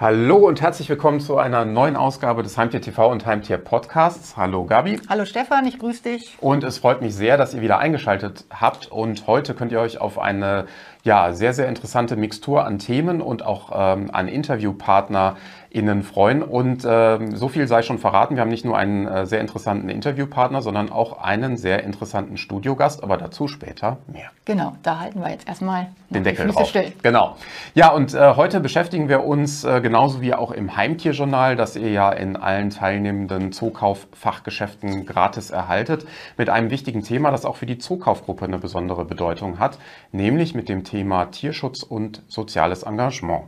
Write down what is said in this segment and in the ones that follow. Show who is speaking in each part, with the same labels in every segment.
Speaker 1: Hallo und herzlich willkommen zu einer neuen Ausgabe des Heimtier TV und Heimtier Podcasts. Hallo Gabi.
Speaker 2: Hallo Stefan, ich grüße dich.
Speaker 1: Und es freut mich sehr, dass ihr wieder eingeschaltet habt. Und heute könnt ihr euch auf eine ja, sehr, sehr interessante Mixtur an Themen und auch ähm, an Interviewpartner Ihnen freuen. Und äh, so viel sei schon verraten. Wir haben nicht nur einen äh, sehr interessanten Interviewpartner, sondern auch einen sehr interessanten Studiogast, aber dazu später mehr.
Speaker 2: Genau, da halten wir jetzt erstmal
Speaker 1: den Deckel drauf. Still. Genau. Ja, und äh, heute beschäftigen wir uns äh, genauso wie auch im Heimtierjournal, das ihr ja in allen teilnehmenden Zookauf-Fachgeschäften gratis erhaltet, mit einem wichtigen Thema, das auch für die Zookaufgruppe eine besondere Bedeutung hat, nämlich mit dem Thema Tierschutz und soziales Engagement.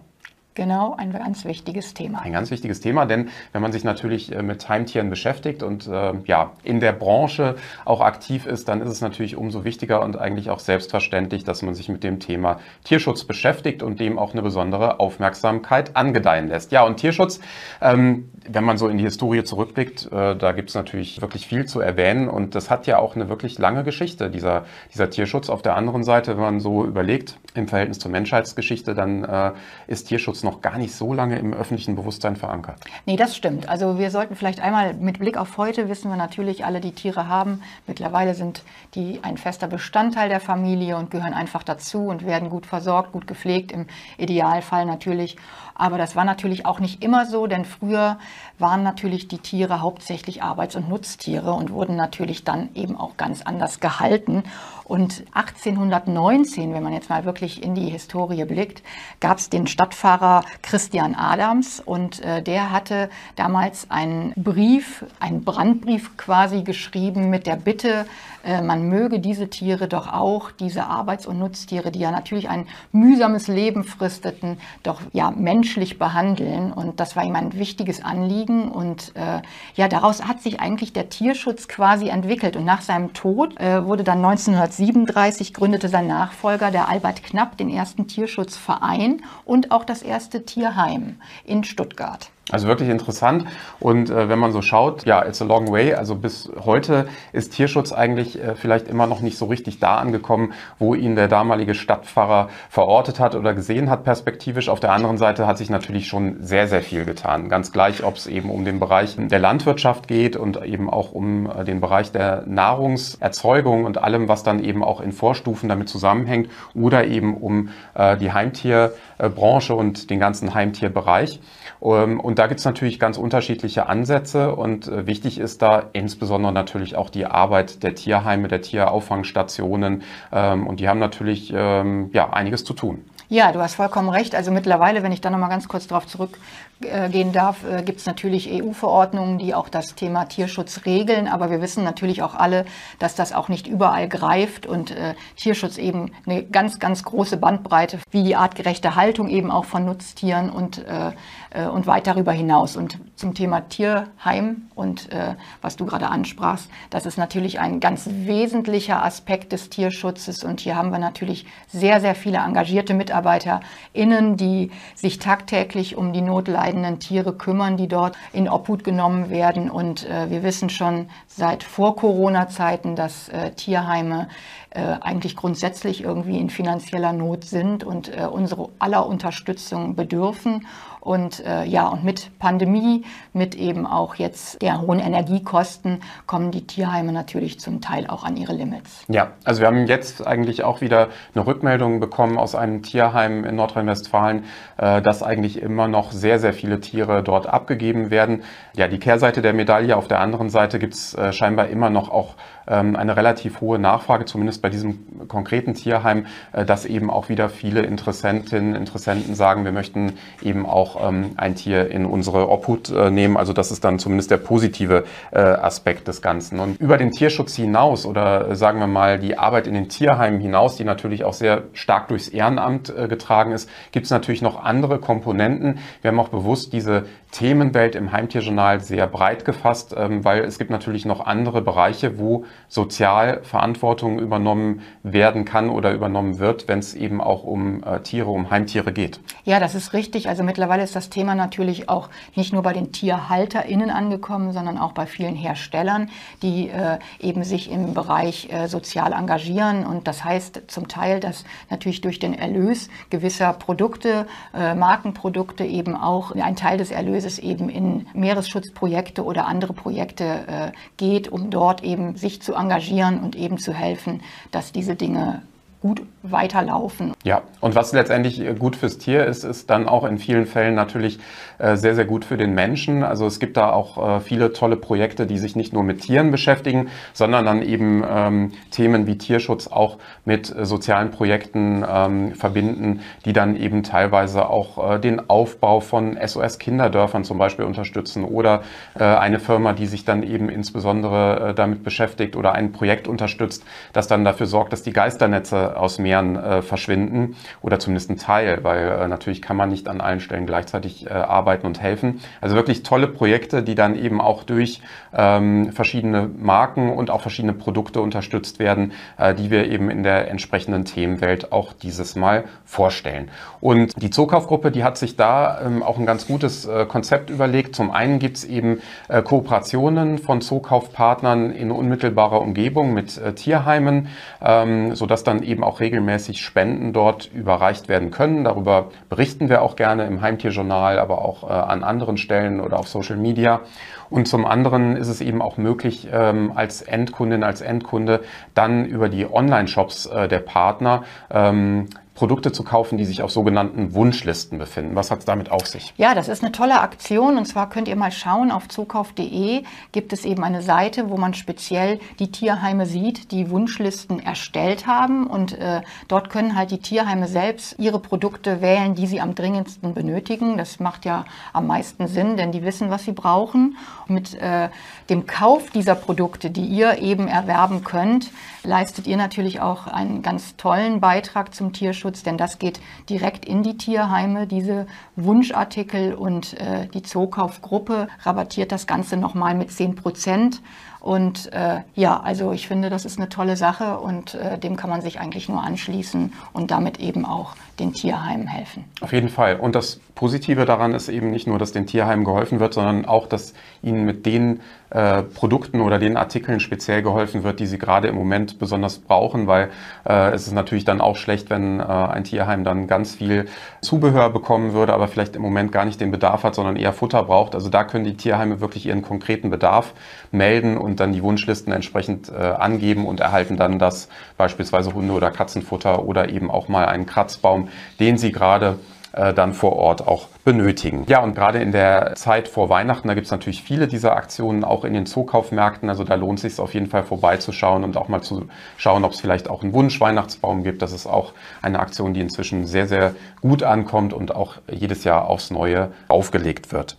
Speaker 2: Genau, ein ganz wichtiges Thema.
Speaker 1: Ein ganz wichtiges Thema, denn wenn man sich natürlich äh, mit Heimtieren beschäftigt und äh, ja, in der Branche auch aktiv ist, dann ist es natürlich umso wichtiger und eigentlich auch selbstverständlich, dass man sich mit dem Thema Tierschutz beschäftigt und dem auch eine besondere Aufmerksamkeit angedeihen lässt. Ja, und Tierschutz, ähm, wenn man so in die Historie zurückblickt, äh, da gibt es natürlich wirklich viel zu erwähnen und das hat ja auch eine wirklich lange Geschichte, dieser, dieser Tierschutz. Auf der anderen Seite, wenn man so überlegt, im Verhältnis zur Menschheitsgeschichte, dann äh, ist Tierschutz Tierschutz noch gar nicht so lange im öffentlichen Bewusstsein verankert.
Speaker 2: Nee, das stimmt. Also wir sollten vielleicht einmal mit Blick auf heute wissen wir natürlich alle, die Tiere haben. Mittlerweile sind die ein fester Bestandteil der Familie und gehören einfach dazu und werden gut versorgt, gut gepflegt, im Idealfall natürlich. Aber das war natürlich auch nicht immer so, denn früher waren natürlich die Tiere hauptsächlich Arbeits- und Nutztiere und wurden natürlich dann eben auch ganz anders gehalten. Und 1819, wenn man jetzt mal wirklich in die Historie blickt, gab es den Stadtfahrer Christian Adams und äh, der hatte damals einen Brief, einen Brandbrief quasi geschrieben mit der Bitte, äh, man möge diese Tiere doch auch, diese Arbeits- und Nutztiere, die ja natürlich ein mühsames Leben fristeten, doch ja menschlich behandeln. Und das war ihm ein wichtiges Anliegen. Und äh, ja, daraus hat sich eigentlich der Tierschutz quasi entwickelt. Und nach seinem Tod äh, wurde dann 1937 gründete sein Nachfolger, der Albert Knapp, den ersten Tierschutzverein und auch das erste Tierheim in Stuttgart.
Speaker 1: Also wirklich interessant. Und äh, wenn man so schaut, ja, it's a long way. Also bis heute ist Tierschutz eigentlich äh, vielleicht immer noch nicht so richtig da angekommen, wo ihn der damalige Stadtpfarrer verortet hat oder gesehen hat perspektivisch. Auf der anderen Seite hat sich natürlich schon sehr, sehr viel getan. Ganz gleich, ob es eben um den Bereich der Landwirtschaft geht und eben auch um äh, den Bereich der Nahrungserzeugung und allem, was dann eben auch in Vorstufen damit zusammenhängt oder eben um äh, die Heimtierbranche und den ganzen Heimtierbereich. Ähm, und da gibt es natürlich ganz unterschiedliche Ansätze und äh, wichtig ist da insbesondere natürlich auch die Arbeit der Tierheime, der Tierauffangstationen ähm, und die haben natürlich ähm, ja, einiges zu tun.
Speaker 2: Ja, du hast vollkommen recht. Also mittlerweile, wenn ich da noch mal ganz kurz darauf zurückgehen darf, äh, gibt es natürlich EU-Verordnungen, die auch das Thema Tierschutz regeln. Aber wir wissen natürlich auch alle, dass das auch nicht überall greift und äh, Tierschutz eben eine ganz, ganz große Bandbreite, wie die artgerechte Haltung eben auch von Nutztieren und, äh, äh und weit darüber hinaus. Und zum Thema Tierheim und äh, was du gerade ansprachst, das ist natürlich ein ganz wesentlicher Aspekt des Tierschutzes. Und hier haben wir natürlich sehr, sehr viele engagierte Mitarbeiter MitarbeiterInnen, die sich tagtäglich um die notleidenden Tiere kümmern, die dort in Obhut genommen werden. Und äh, wir wissen schon seit vor Corona-Zeiten, dass äh, Tierheime äh, eigentlich grundsätzlich irgendwie in finanzieller Not sind und äh, unsere aller Unterstützung bedürfen. Und äh, ja, und mit Pandemie, mit eben auch jetzt der hohen Energiekosten, kommen die Tierheime natürlich zum Teil auch an ihre Limits.
Speaker 1: Ja, also wir haben jetzt eigentlich auch wieder eine Rückmeldung bekommen aus einem Tierheim in Nordrhein-Westfalen, äh, dass eigentlich immer noch sehr, sehr viele Tiere dort abgegeben werden. Ja, die Kehrseite der Medaille, auf der anderen Seite gibt es äh, scheinbar immer noch auch eine relativ hohe Nachfrage, zumindest bei diesem konkreten Tierheim, äh, dass eben auch wieder viele Interessentinnen, Interessenten sagen, wir möchten eben auch ähm, ein Tier in unsere Obhut äh, nehmen. Also das ist dann zumindest der positive äh, Aspekt des Ganzen. Und über den Tierschutz hinaus oder sagen wir mal die Arbeit in den Tierheimen hinaus, die natürlich auch sehr stark durchs Ehrenamt getragen ist, gibt es natürlich noch andere Komponenten. Wir haben auch bewusst diese Themenwelt im Heimtierjournal sehr breit gefasst, ähm, weil es gibt natürlich noch andere Bereiche, wo sozial Verantwortung übernommen werden kann oder übernommen wird, wenn es eben auch um äh, Tiere, um Heimtiere geht.
Speaker 2: Ja, das ist richtig. Also mittlerweile ist das Thema natürlich auch nicht nur bei den TierhalterInnen angekommen, sondern auch bei vielen Herstellern, die äh, eben sich im Bereich äh, sozial engagieren. Und das heißt zum Teil, dass natürlich durch den Erlös gewisser Produkte, äh, Markenprodukte eben auch ein Teil des Erlöses eben in Meeresschutzprojekte oder andere Projekte äh, geht, um dort eben sich zu engagieren und eben zu helfen, dass diese Dinge gut weiterlaufen.
Speaker 1: Ja, und was letztendlich gut fürs Tier ist, ist dann auch in vielen Fällen natürlich äh, sehr, sehr gut für den Menschen. Also es gibt da auch äh, viele tolle Projekte, die sich nicht nur mit Tieren beschäftigen, sondern dann eben ähm, Themen wie Tierschutz auch mit äh, sozialen Projekten ähm, verbinden, die dann eben teilweise auch äh, den Aufbau von SOS-Kinderdörfern zum Beispiel unterstützen oder äh, eine Firma, die sich dann eben insbesondere äh, damit beschäftigt oder ein Projekt unterstützt, das dann dafür sorgt, dass die Geisternetze aus Meeren äh, verschwinden oder zumindest ein Teil, weil äh, natürlich kann man nicht an allen Stellen gleichzeitig äh, arbeiten und helfen. Also wirklich tolle Projekte, die dann eben auch durch ähm, verschiedene Marken und auch verschiedene Produkte unterstützt werden, die wir eben in der entsprechenden Themenwelt auch dieses Mal vorstellen. Und die Zookaufgruppe, die hat sich da ähm, auch ein ganz gutes Konzept überlegt. Zum einen gibt es eben Kooperationen von Zookaufpartnern in unmittelbarer Umgebung mit Tierheimen, ähm, sodass dann eben eben auch regelmäßig Spenden dort überreicht werden können. Darüber berichten wir auch gerne im Heimtierjournal, aber auch äh, an anderen Stellen oder auf Social Media. Und zum anderen ist es eben auch möglich, ähm, als Endkundin, als Endkunde dann über die Online-Shops äh, der Partner ähm, Produkte zu kaufen, die sich auf sogenannten Wunschlisten befinden. Was hat es damit auf sich?
Speaker 2: Ja, das ist eine tolle Aktion und zwar könnt ihr mal schauen, auf zukauf.de gibt es eben eine Seite, wo man speziell die Tierheime sieht, die Wunschlisten erstellt haben und äh, dort können halt die Tierheime selbst ihre Produkte wählen, die sie am dringendsten benötigen. Das macht ja am meisten Sinn, denn die wissen, was sie brauchen. Mit äh, dem Kauf dieser Produkte, die ihr eben erwerben könnt, leistet ihr natürlich auch einen ganz tollen Beitrag zum Tierschutz, denn das geht direkt in die Tierheime, diese Wunschartikel und äh, die Zookaufgruppe rabattiert das Ganze nochmal mit 10 Prozent. Und äh, ja, also ich finde, das ist eine tolle Sache und äh, dem kann man sich eigentlich nur anschließen und damit eben auch den Tierheimen helfen.
Speaker 1: Auf jeden Fall. Und das Positive daran ist eben nicht nur, dass den Tierheimen geholfen wird, sondern auch, dass ihnen mit den äh, Produkten oder den Artikeln speziell geholfen wird, die sie gerade im Moment besonders brauchen, weil äh, es ist natürlich dann auch schlecht, wenn äh, ein Tierheim dann ganz viel Zubehör bekommen würde, aber vielleicht im Moment gar nicht den Bedarf hat, sondern eher Futter braucht. Also da können die Tierheime wirklich ihren konkreten Bedarf melden und dann die Wunschlisten entsprechend äh, angeben und erhalten dann das beispielsweise Hunde- oder Katzenfutter oder eben auch mal einen Kratzbaum, den sie gerade äh, dann vor Ort auch benötigen. Ja, und gerade in der Zeit vor Weihnachten, da gibt es natürlich viele dieser Aktionen auch in den Zookaufmärkten. Also da lohnt es sich auf jeden Fall vorbeizuschauen und auch mal zu schauen, ob es vielleicht auch einen Wunsch-Weihnachtsbaum gibt. Das ist auch eine Aktion, die inzwischen sehr, sehr gut ankommt und auch jedes Jahr aufs Neue aufgelegt wird.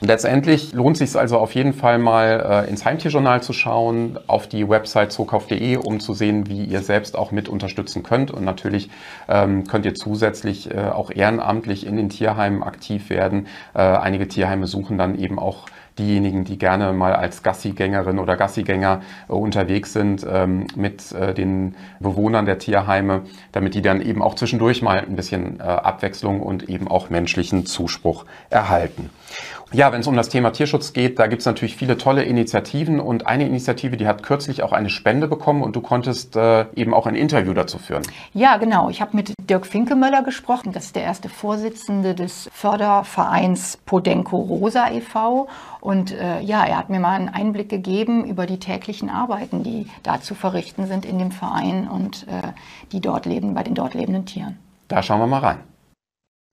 Speaker 1: Letztendlich lohnt es sich also auf jeden Fall mal äh, ins Heimtierjournal zu schauen, auf die Website zookauf.de, um zu sehen, wie ihr selbst auch mit unterstützen könnt. Und natürlich ähm, könnt ihr zusätzlich äh, auch ehrenamtlich in den Tierheimen aktiv werden. Äh, einige Tierheime suchen dann eben auch diejenigen, die gerne mal als Gassigängerin oder Gassigänger äh, unterwegs sind ähm, mit äh, den Bewohnern der Tierheime, damit die dann eben auch zwischendurch mal ein bisschen äh, Abwechslung und eben auch menschlichen Zuspruch erhalten. Ja, wenn es um das Thema Tierschutz geht, da gibt es natürlich viele tolle Initiativen und eine Initiative, die hat kürzlich auch eine Spende bekommen und du konntest äh, eben auch ein Interview dazu führen.
Speaker 2: Ja, genau. Ich habe mit Dirk Finkemöller gesprochen. Das ist der erste Vorsitzende des Fördervereins Podenco Rosa e.V. Und äh, ja, er hat mir mal einen Einblick gegeben über die täglichen Arbeiten, die da zu verrichten sind in dem Verein und äh, die dort leben, bei den dort lebenden Tieren.
Speaker 1: Da schauen wir mal rein.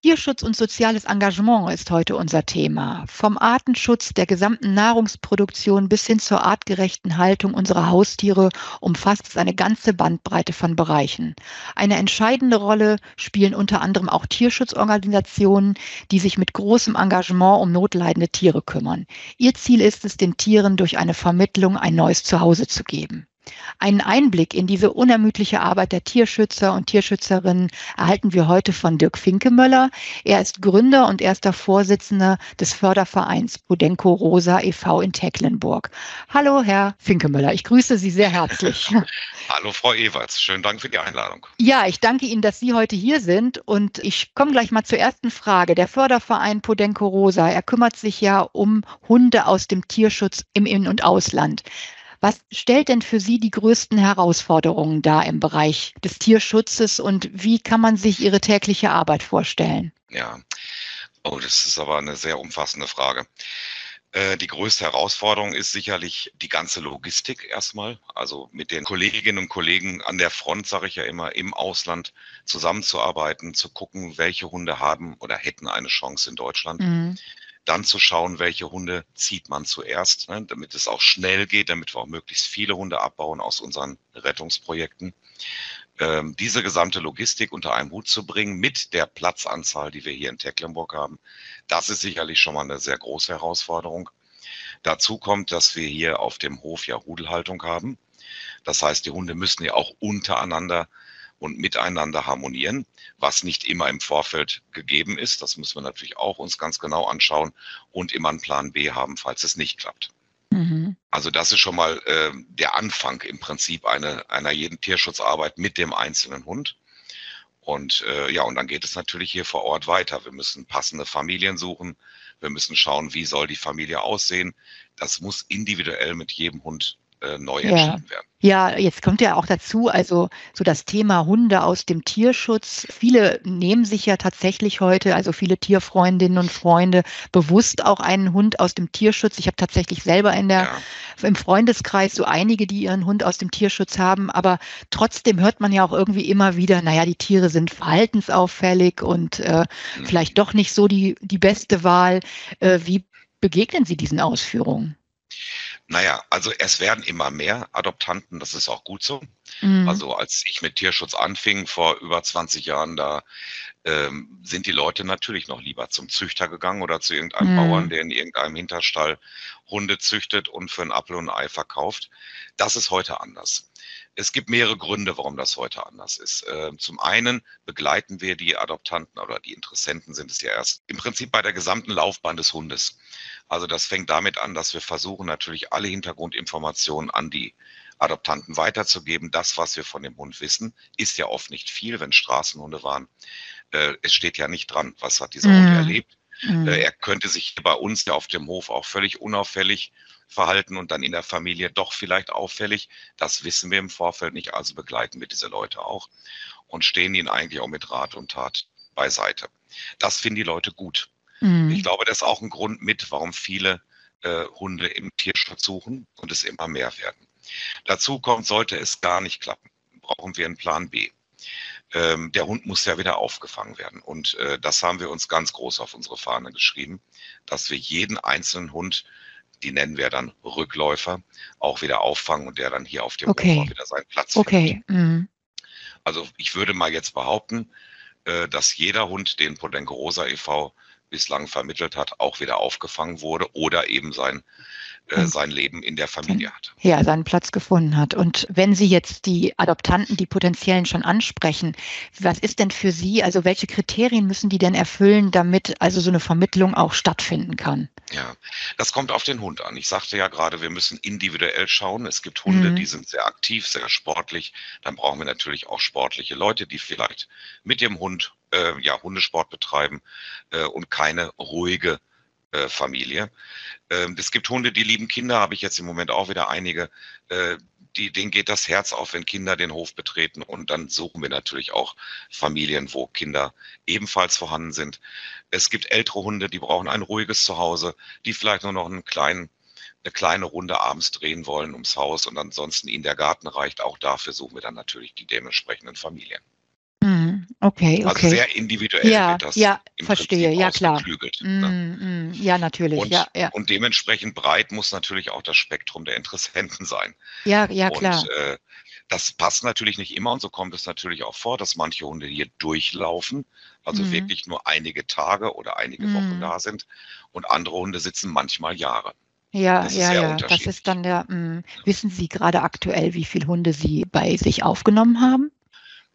Speaker 3: Tierschutz und soziales Engagement ist heute unser Thema. Vom Artenschutz der gesamten Nahrungsproduktion bis hin zur artgerechten Haltung unserer Haustiere umfasst es eine ganze Bandbreite von Bereichen. Eine entscheidende Rolle spielen unter anderem auch Tierschutzorganisationen, die sich mit großem Engagement um notleidende Tiere kümmern. Ihr Ziel ist es, den Tieren durch eine Vermittlung ein neues Zuhause zu geben. Einen Einblick in diese unermüdliche Arbeit der Tierschützer und Tierschützerinnen erhalten wir heute von Dirk Finkemöller. Er ist Gründer und erster Vorsitzender des Fördervereins Bodenko Rosa e.V. in Tecklenburg. Hallo, Herr Finkemöller, ich grüße Sie sehr herzlich.
Speaker 4: Hallo, Frau Ewerts, schönen Dank für die Einladung.
Speaker 3: Ja, ich danke Ihnen, dass Sie heute hier sind und ich komme gleich mal zur ersten Frage. Der Förderverein Podenco Rosa, er kümmert sich ja um Hunde aus dem Tierschutz im In- und Ausland. Was stellt denn für Sie die größten Herausforderungen dar im Bereich des Tierschutzes und wie kann man sich Ihre tägliche Arbeit vorstellen?
Speaker 4: Ja, oh, das ist aber eine sehr umfassende Frage. Äh, die größte Herausforderung ist sicherlich die ganze Logistik erstmal. Also mit den Kolleginnen und Kollegen an der Front, sage ich ja immer, im Ausland zusammenzuarbeiten, zu gucken, welche Hunde haben oder hätten eine Chance in Deutschland. Mhm dann zu schauen, welche Hunde zieht man zuerst, ne, damit es auch schnell geht, damit wir auch möglichst viele Hunde abbauen aus unseren Rettungsprojekten. Ähm, diese gesamte Logistik unter einem Hut zu bringen mit der Platzanzahl, die wir hier in Tecklenburg haben, das ist sicherlich schon mal eine sehr große Herausforderung. Dazu kommt, dass wir hier auf dem Hof ja Rudelhaltung haben. Das heißt, die Hunde müssen ja auch untereinander und miteinander harmonieren, was nicht immer im Vorfeld gegeben ist. Das müssen wir natürlich auch uns ganz genau anschauen und immer einen Plan B haben, falls es nicht klappt. Mhm. Also das ist schon mal äh, der Anfang im Prinzip einer, einer jeden Tierschutzarbeit mit dem einzelnen Hund. Und äh, ja, und dann geht es natürlich hier vor Ort weiter. Wir müssen passende Familien suchen. Wir müssen schauen, wie soll die Familie aussehen. Das muss individuell mit jedem Hund äh, neu ja. entschieden werden.
Speaker 3: Ja, jetzt kommt ja auch dazu, also so das Thema Hunde aus dem Tierschutz. Viele nehmen sich ja tatsächlich heute, also viele Tierfreundinnen und Freunde, bewusst auch einen Hund aus dem Tierschutz. Ich habe tatsächlich selber in der, ja. im Freundeskreis so einige, die ihren Hund aus dem Tierschutz haben, aber trotzdem hört man ja auch irgendwie immer wieder, naja, die Tiere sind verhaltensauffällig und äh, mhm. vielleicht doch nicht so die, die beste Wahl. Äh, wie begegnen Sie diesen Ausführungen?
Speaker 4: Naja, also es werden immer mehr Adoptanten, das ist auch gut so. Mhm. Also als ich mit Tierschutz anfing vor über 20 Jahren, da ähm, sind die Leute natürlich noch lieber zum Züchter gegangen oder zu irgendeinem mhm. Bauern, der in irgendeinem Hinterstall Hunde züchtet und für ein Apfel und ein Ei verkauft. Das ist heute anders. Es gibt mehrere Gründe, warum das heute anders ist. Ähm, zum einen begleiten wir die Adoptanten oder die Interessenten sind es ja erst im Prinzip bei der gesamten Laufbahn des Hundes. Also das fängt damit an, dass wir versuchen natürlich alle Hintergrundinformationen an die Adoptanten weiterzugeben. Das, was wir von dem Hund wissen, ist ja oft nicht viel, wenn Straßenhunde waren. Äh, es steht ja nicht dran, was hat dieser mm. Hund mhm. erlebt. Mm. Er könnte sich bei uns ja auf dem Hof auch völlig unauffällig verhalten und dann in der Familie doch vielleicht auffällig. Das wissen wir im Vorfeld nicht, also begleiten wir diese Leute auch und stehen ihnen eigentlich auch mit Rat und Tat beiseite. Das finden die Leute gut. Mhm. Ich glaube, das ist auch ein Grund mit, warum viele äh, Hunde im Tierschutz suchen und es immer mehr werden. Dazu kommt, sollte es gar nicht klappen, brauchen wir einen Plan B. Ähm, der Hund muss ja wieder aufgefangen werden. Und äh, das haben wir uns ganz groß auf unsere Fahne geschrieben, dass wir jeden einzelnen Hund die nennen wir dann Rückläufer, auch wieder auffangen und der dann hier auf dem
Speaker 3: okay.
Speaker 4: Ufer wieder seinen Platz
Speaker 3: okay. findet. Mhm.
Speaker 4: Also ich würde mal jetzt behaupten, äh, dass jeder Hund, den Podenco Rosa e.V. bislang vermittelt hat, auch wieder aufgefangen wurde oder eben sein äh, sein Leben in der Familie hat.
Speaker 3: Ja, seinen Platz gefunden hat. Und wenn Sie jetzt die Adoptanten, die potenziellen schon ansprechen, was ist denn für Sie, also welche Kriterien müssen die denn erfüllen, damit also so eine Vermittlung auch stattfinden kann?
Speaker 4: Ja, das kommt auf den Hund an. Ich sagte ja gerade, wir müssen individuell schauen. Es gibt Hunde, mhm. die sind sehr aktiv, sehr sportlich. Dann brauchen wir natürlich auch sportliche Leute, die vielleicht mit dem Hund äh, ja, Hundesport betreiben äh, und keine ruhige äh, Familie. Ähm, es gibt Hunde, die lieben Kinder, habe ich jetzt im Moment auch wieder einige. Äh, die, denen geht das Herz auf, wenn Kinder den Hof betreten. Und dann suchen wir natürlich auch Familien, wo Kinder ebenfalls vorhanden sind. Es gibt ältere Hunde, die brauchen ein ruhiges Zuhause, die vielleicht nur noch einen kleinen eine kleine Runde abends drehen wollen ums Haus und ansonsten ihnen der Garten reicht. Auch dafür suchen wir dann natürlich die dementsprechenden Familien.
Speaker 3: Okay,
Speaker 4: also
Speaker 3: okay.
Speaker 4: Also sehr individuell
Speaker 3: ja,
Speaker 4: wird das.
Speaker 3: Ja, verstehe, Prinzip ja klar.
Speaker 4: Ne?
Speaker 3: mm, ja, natürlich.
Speaker 4: Und,
Speaker 3: ja, ja.
Speaker 4: und dementsprechend breit muss natürlich auch das Spektrum der Interessenten sein.
Speaker 3: Ja, ja, klar. Und
Speaker 4: äh, das passt natürlich nicht immer und so kommt es natürlich auch vor, dass manche Hunde hier durchlaufen, also mhm. wirklich nur einige Tage oder einige mhm. Wochen da sind und andere Hunde sitzen manchmal Jahre.
Speaker 3: Ja, ja, ja. Das ist dann der. Mh. Hm, wissen Sie gerade aktuell, wie viele Hunde Sie bei sich aufgenommen haben?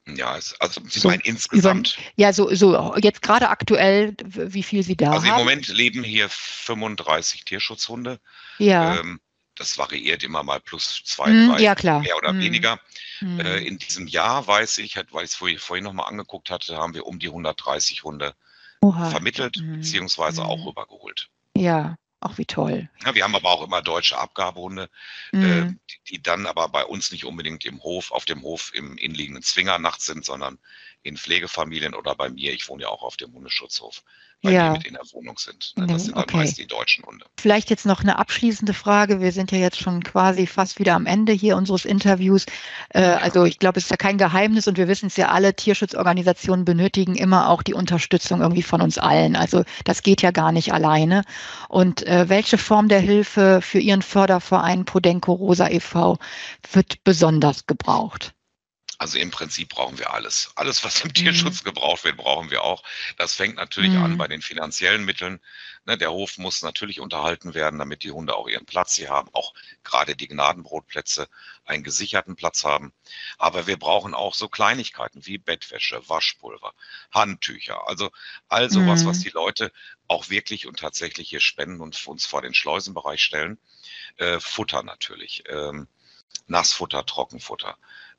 Speaker 4: Ja, also Sie so meinen insgesamt?
Speaker 3: Über, ja, so, so jetzt gerade aktuell, wie viel Sie da
Speaker 4: also
Speaker 3: haben?
Speaker 4: Also im Moment leben hier 35 Tierschutzhunde.
Speaker 3: Ja. Ähm,
Speaker 4: das variiert immer mal plus zwei, mm, drei,
Speaker 3: ja, klar.
Speaker 4: mehr oder mm. weniger. Mm. Äh, in diesem Jahr weiß ich, weil ich es vorhin, vorhin nochmal angeguckt hatte, haben wir um die 130 Hunde Oha. vermittelt, mm. beziehungsweise auch mm. rübergeholt.
Speaker 3: Ja. Ach, wie toll.
Speaker 4: Ja, wir haben aber auch immer deutsche Abgabehunde, mhm. äh, die, die, dann aber bei uns nicht unbedingt im Hof, auf dem Hof im inliegenden Zwinger nachts sind, sondern in Pflegefamilien oder bei mir. Ich wohne ja auch auf dem Hundeschutzhof weil ja. die mit in der Wohnung sind. Ne, das sind dann okay. meist die deutschen Hunde.
Speaker 3: Vielleicht jetzt noch eine abschließende Frage. Wir sind ja jetzt schon quasi fast wieder am Ende hier unseres Interviews. Äh, ja. Also ich glaube, es ist ja kein Geheimnis und wir wissen es ja alle, Tierschutzorganisationen benötigen immer auch die Unterstützung irgendwie von uns allen. Also das geht ja gar nicht alleine. Und äh, welche Form der Hilfe für Ihren Förderverein Podenco Rosa e.V. wird besonders gebraucht?
Speaker 4: Also im Prinzip brauchen wir alles. Alles, was im Tierschutz mhm. gebraucht wird, brauchen wir auch. Das fängt natürlich mhm. an bei den finanziellen Mitteln. Ne, der Hof muss natürlich unterhalten werden, damit die Hunde auch ihren Platz hier haben. Auch gerade die Gnadenbrotplätze einen gesicherten Platz haben. Aber wir brauchen auch so Kleinigkeiten wie Bettwäsche, Waschpulver, Handtücher. Also all sowas, mhm. was die Leute auch wirklich und tatsächlich hier spenden und uns vor den Schleusenbereich stellen. Äh, Futter natürlich. Ähm, Nassfutter, Trockenfutter.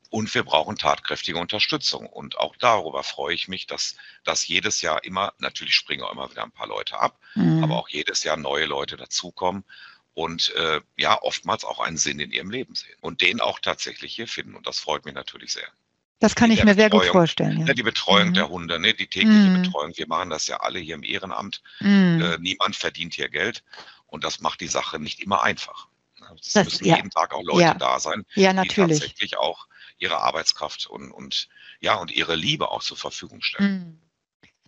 Speaker 4: Und wir brauchen tatkräftige Unterstützung. Und auch darüber freue ich mich, dass dass jedes Jahr immer, natürlich springen auch immer wieder ein paar Leute ab, mhm. aber auch jedes Jahr neue Leute dazukommen und äh, ja, oftmals auch einen Sinn in ihrem Leben sehen und den auch tatsächlich hier finden. Und das freut mich natürlich sehr.
Speaker 3: Das kann ich mir Betreuung, sehr gut vorstellen. Ja.
Speaker 4: Ne, die Betreuung mhm. der Hunde, ne, die tägliche mhm. Betreuung. Wir machen das ja alle hier im Ehrenamt. Mhm. Äh, niemand verdient hier Geld und das macht die Sache nicht immer einfach. Es müssen ja. jeden Tag auch Leute ja. da sein,
Speaker 3: ja, natürlich.
Speaker 4: die tatsächlich auch ihre Arbeitskraft und, und ja und ihre Liebe auch zur Verfügung stellen.
Speaker 3: Mhm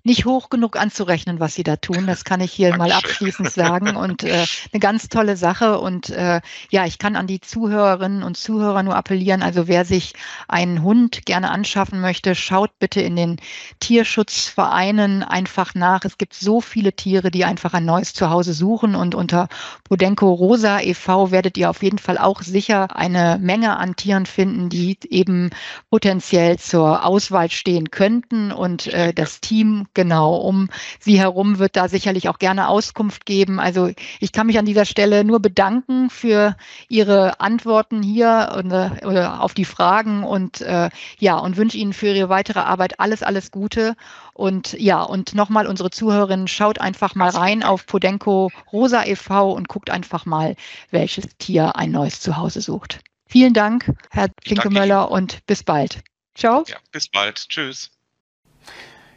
Speaker 3: nicht hoch genug anzurechnen, was Sie da tun. Das kann ich hier mal abschließend sagen. Und äh, eine ganz tolle Sache. Und äh, ja, ich kann an die Zuhörerinnen und Zuhörer nur appellieren. Also wer sich einen Hund gerne anschaffen möchte, schaut bitte in den Tierschutzvereinen einfach nach. Es gibt so viele Tiere, die einfach ein neues Zuhause suchen. Und unter Podenco Rosa e.V. werdet ihr auf jeden Fall auch sicher eine Menge an Tieren finden, die eben potenziell zur Auswahl stehen könnten. Und äh, das Team Genau, um sie herum wird da sicherlich auch gerne Auskunft geben. Also ich kann mich an dieser Stelle nur bedanken für Ihre Antworten hier oder, oder auf die Fragen und äh, ja, und wünsche Ihnen für Ihre weitere Arbeit alles, alles Gute. Und ja, und nochmal unsere Zuhörerinnen, schaut einfach mal rein auf Podenco Rosa e.V. und guckt einfach mal, welches Tier ein neues Zuhause sucht. Vielen Dank, Herr Klinkemöller, und bis bald. Ciao.
Speaker 4: Ja, bis bald. Tschüss.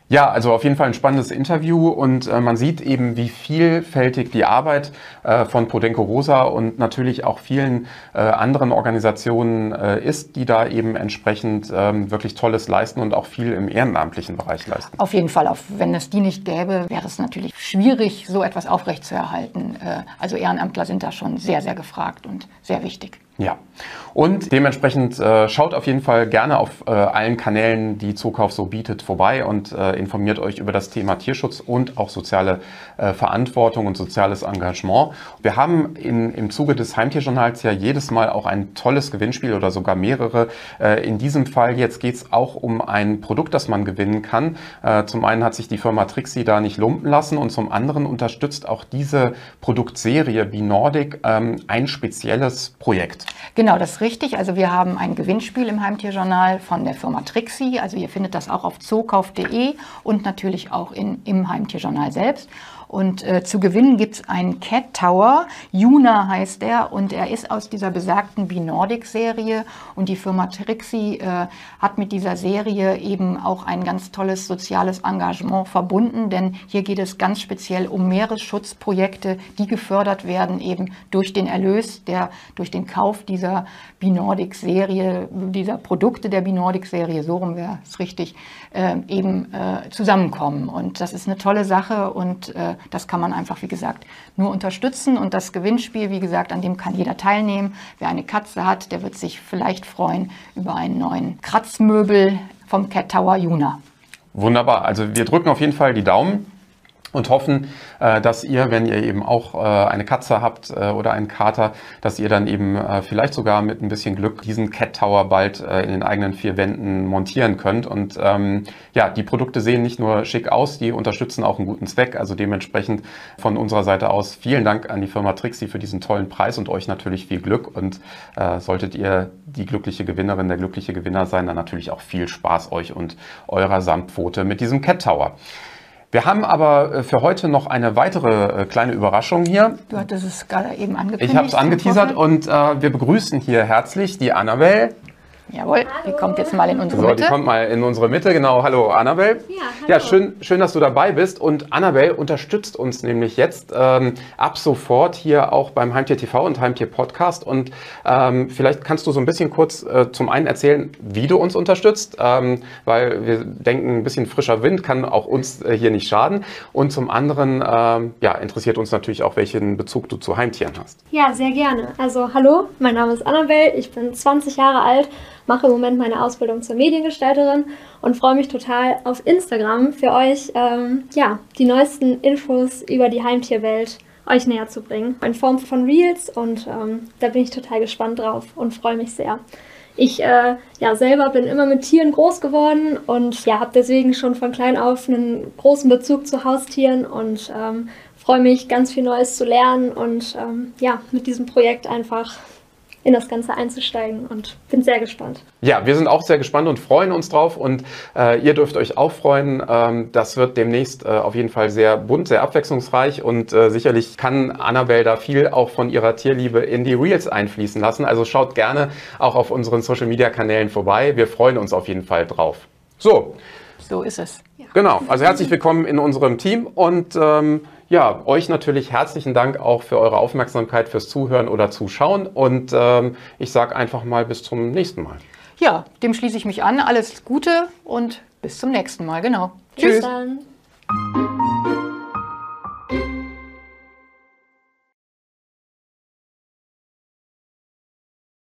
Speaker 1: Ja, also auf jeden Fall ein spannendes Interview und äh, man sieht eben, wie vielfältig die Arbeit äh, von Podenco Rosa und natürlich auch vielen äh, anderen Organisationen äh, ist, die da eben entsprechend ähm, wirklich Tolles leisten und auch viel im ehrenamtlichen Bereich leisten.
Speaker 2: Auf jeden Fall, auch wenn es die nicht gäbe, wäre es natürlich schwierig, so etwas aufrechtzuerhalten. Äh, also Ehrenamtler sind da schon sehr, sehr gefragt und sehr wichtig.
Speaker 1: Ja, und dementsprechend äh, schaut auf jeden Fall gerne auf äh, allen Kanälen, die Zukauf so bietet, vorbei und äh, informiert euch über das Thema Tierschutz und auch soziale äh, Verantwortung und soziales Engagement. Wir haben in, im Zuge des Heimtierjournals ja jedes Mal auch ein tolles Gewinnspiel oder sogar mehrere. Äh, in diesem Fall jetzt geht es auch um ein Produkt, das man gewinnen kann. Äh, zum einen hat sich die Firma Trixie da nicht lumpen lassen und zum anderen unterstützt auch diese Produktserie Binordic ähm, ein spezielles Projekt.
Speaker 2: Genau, das ist richtig. Also wir haben ein Gewinnspiel im Heimtierjournal von der Firma Trixie. Also ihr findet das auch auf zookauf.de und natürlich auch in, im Heimtierjournal selbst. Und äh, zu gewinnen gibt es einen Cat Tower. Juna heißt der und er ist aus dieser besagten B-Nordic-Serie. Und die Firma Trixie äh, hat mit dieser Serie eben auch ein ganz tolles soziales Engagement verbunden, denn hier geht es ganz speziell um Meeresschutzprojekte, die gefördert werden eben durch den Erlös, der durch den Kauf dieser B-Nordic-Serie, dieser Produkte der B-Nordic-Serie, so rum wäre es richtig, äh, eben äh, zusammenkommen. Und das ist eine tolle Sache und äh, das kann man einfach, wie gesagt, nur unterstützen. Und das Gewinnspiel, wie gesagt, an dem kann jeder teilnehmen. Wer eine Katze hat, der wird sich vielleicht freuen über einen neuen Kratzmöbel vom Cat Tower Juna.
Speaker 1: Wunderbar. Also wir drücken auf jeden Fall die Daumen und hoffen, äh, dass ihr, wenn ihr eben auch äh, eine Katze habt äh, oder einen Kater, dass ihr dann eben vielleicht sogar mit ein bisschen Glück diesen Cat Tower bald in den eigenen vier Wänden montieren könnt. Und ähm, ja, die Produkte sehen nicht nur schick aus, die unterstützen auch einen guten Zweck. Also dementsprechend von unserer Seite aus vielen Dank an die Firma Trixie für diesen tollen Preis und euch natürlich viel Glück. Und äh, solltet ihr die glückliche Gewinnerin, der glückliche Gewinner sein, dann natürlich auch viel Spaß euch und eurer Samtpfote mit diesem Cat Tower. Wir haben aber äh, für heute noch eine weitere äh, kleine Überraschung hier.
Speaker 2: Du hattest es gerade eben angekündigt.
Speaker 1: Ich habe es angeteasert und äh, wir begrüßen hier herzlich die Annabelle.
Speaker 2: Jawohl, die kommt jetzt mal in unsere so, Mitte.
Speaker 1: Die kommt mal in unsere Mitte, genau. Hallo Annabelle. Ja, hallo. ja schön, schön, dass du dabei bist. Und Annabelle unterstützt uns nämlich jetzt ähm, ab sofort hier auch beim Heimtier TV und Heimtier Podcast. Und ähm, vielleicht kannst du so ein bisschen kurz äh, zum einen erzählen, wie du uns unterstützt, ähm, weil wir denken, ein bisschen frischer Wind kann auch uns äh, hier nicht schaden. Und zum anderen ähm, ja, interessiert uns natürlich auch, welchen Bezug du zu Heimtieren hast.
Speaker 5: Ja, sehr gerne. Also hallo, mein Name ist Annabelle, ich bin 20 Jahre alt mache im Moment meine Ausbildung zur Mediengestalterin und freue mich total auf Instagram für euch, ähm, ja, die neuesten Infos über die Heimtierwelt euch näher zu bringen. In Form von Reels und ähm, da bin ich total gespannt drauf und freue mich sehr. Ich äh, ja, selber bin immer mit Tieren groß geworden und ja, habe deswegen schon von klein auf einen großen Bezug zu Haustieren und ähm, freue mich, ganz viel Neues zu lernen und ähm, ja, mit diesem Projekt einfach in das Ganze einzusteigen und bin sehr gespannt.
Speaker 1: Ja, wir sind auch sehr gespannt und freuen uns drauf und äh, ihr dürft euch auch freuen. Ähm, das wird demnächst äh, auf jeden Fall sehr bunt, sehr abwechslungsreich und äh, sicherlich kann Annabelle da viel auch von ihrer Tierliebe in die Reels einfließen lassen. Also schaut gerne auch auf unseren Social Media Kanälen vorbei. Wir freuen uns auf jeden Fall drauf. So.
Speaker 2: So ist es.
Speaker 1: Ja. Genau. Also herzlich willkommen in unserem Team und ähm, ja, euch natürlich herzlichen Dank auch für eure Aufmerksamkeit, fürs Zuhören oder Zuschauen. Und ähm, ich sage einfach mal bis zum nächsten Mal.
Speaker 2: Ja, dem schließe ich mich an. Alles Gute und bis zum nächsten Mal. Genau.
Speaker 5: Tschüss. Bis dann.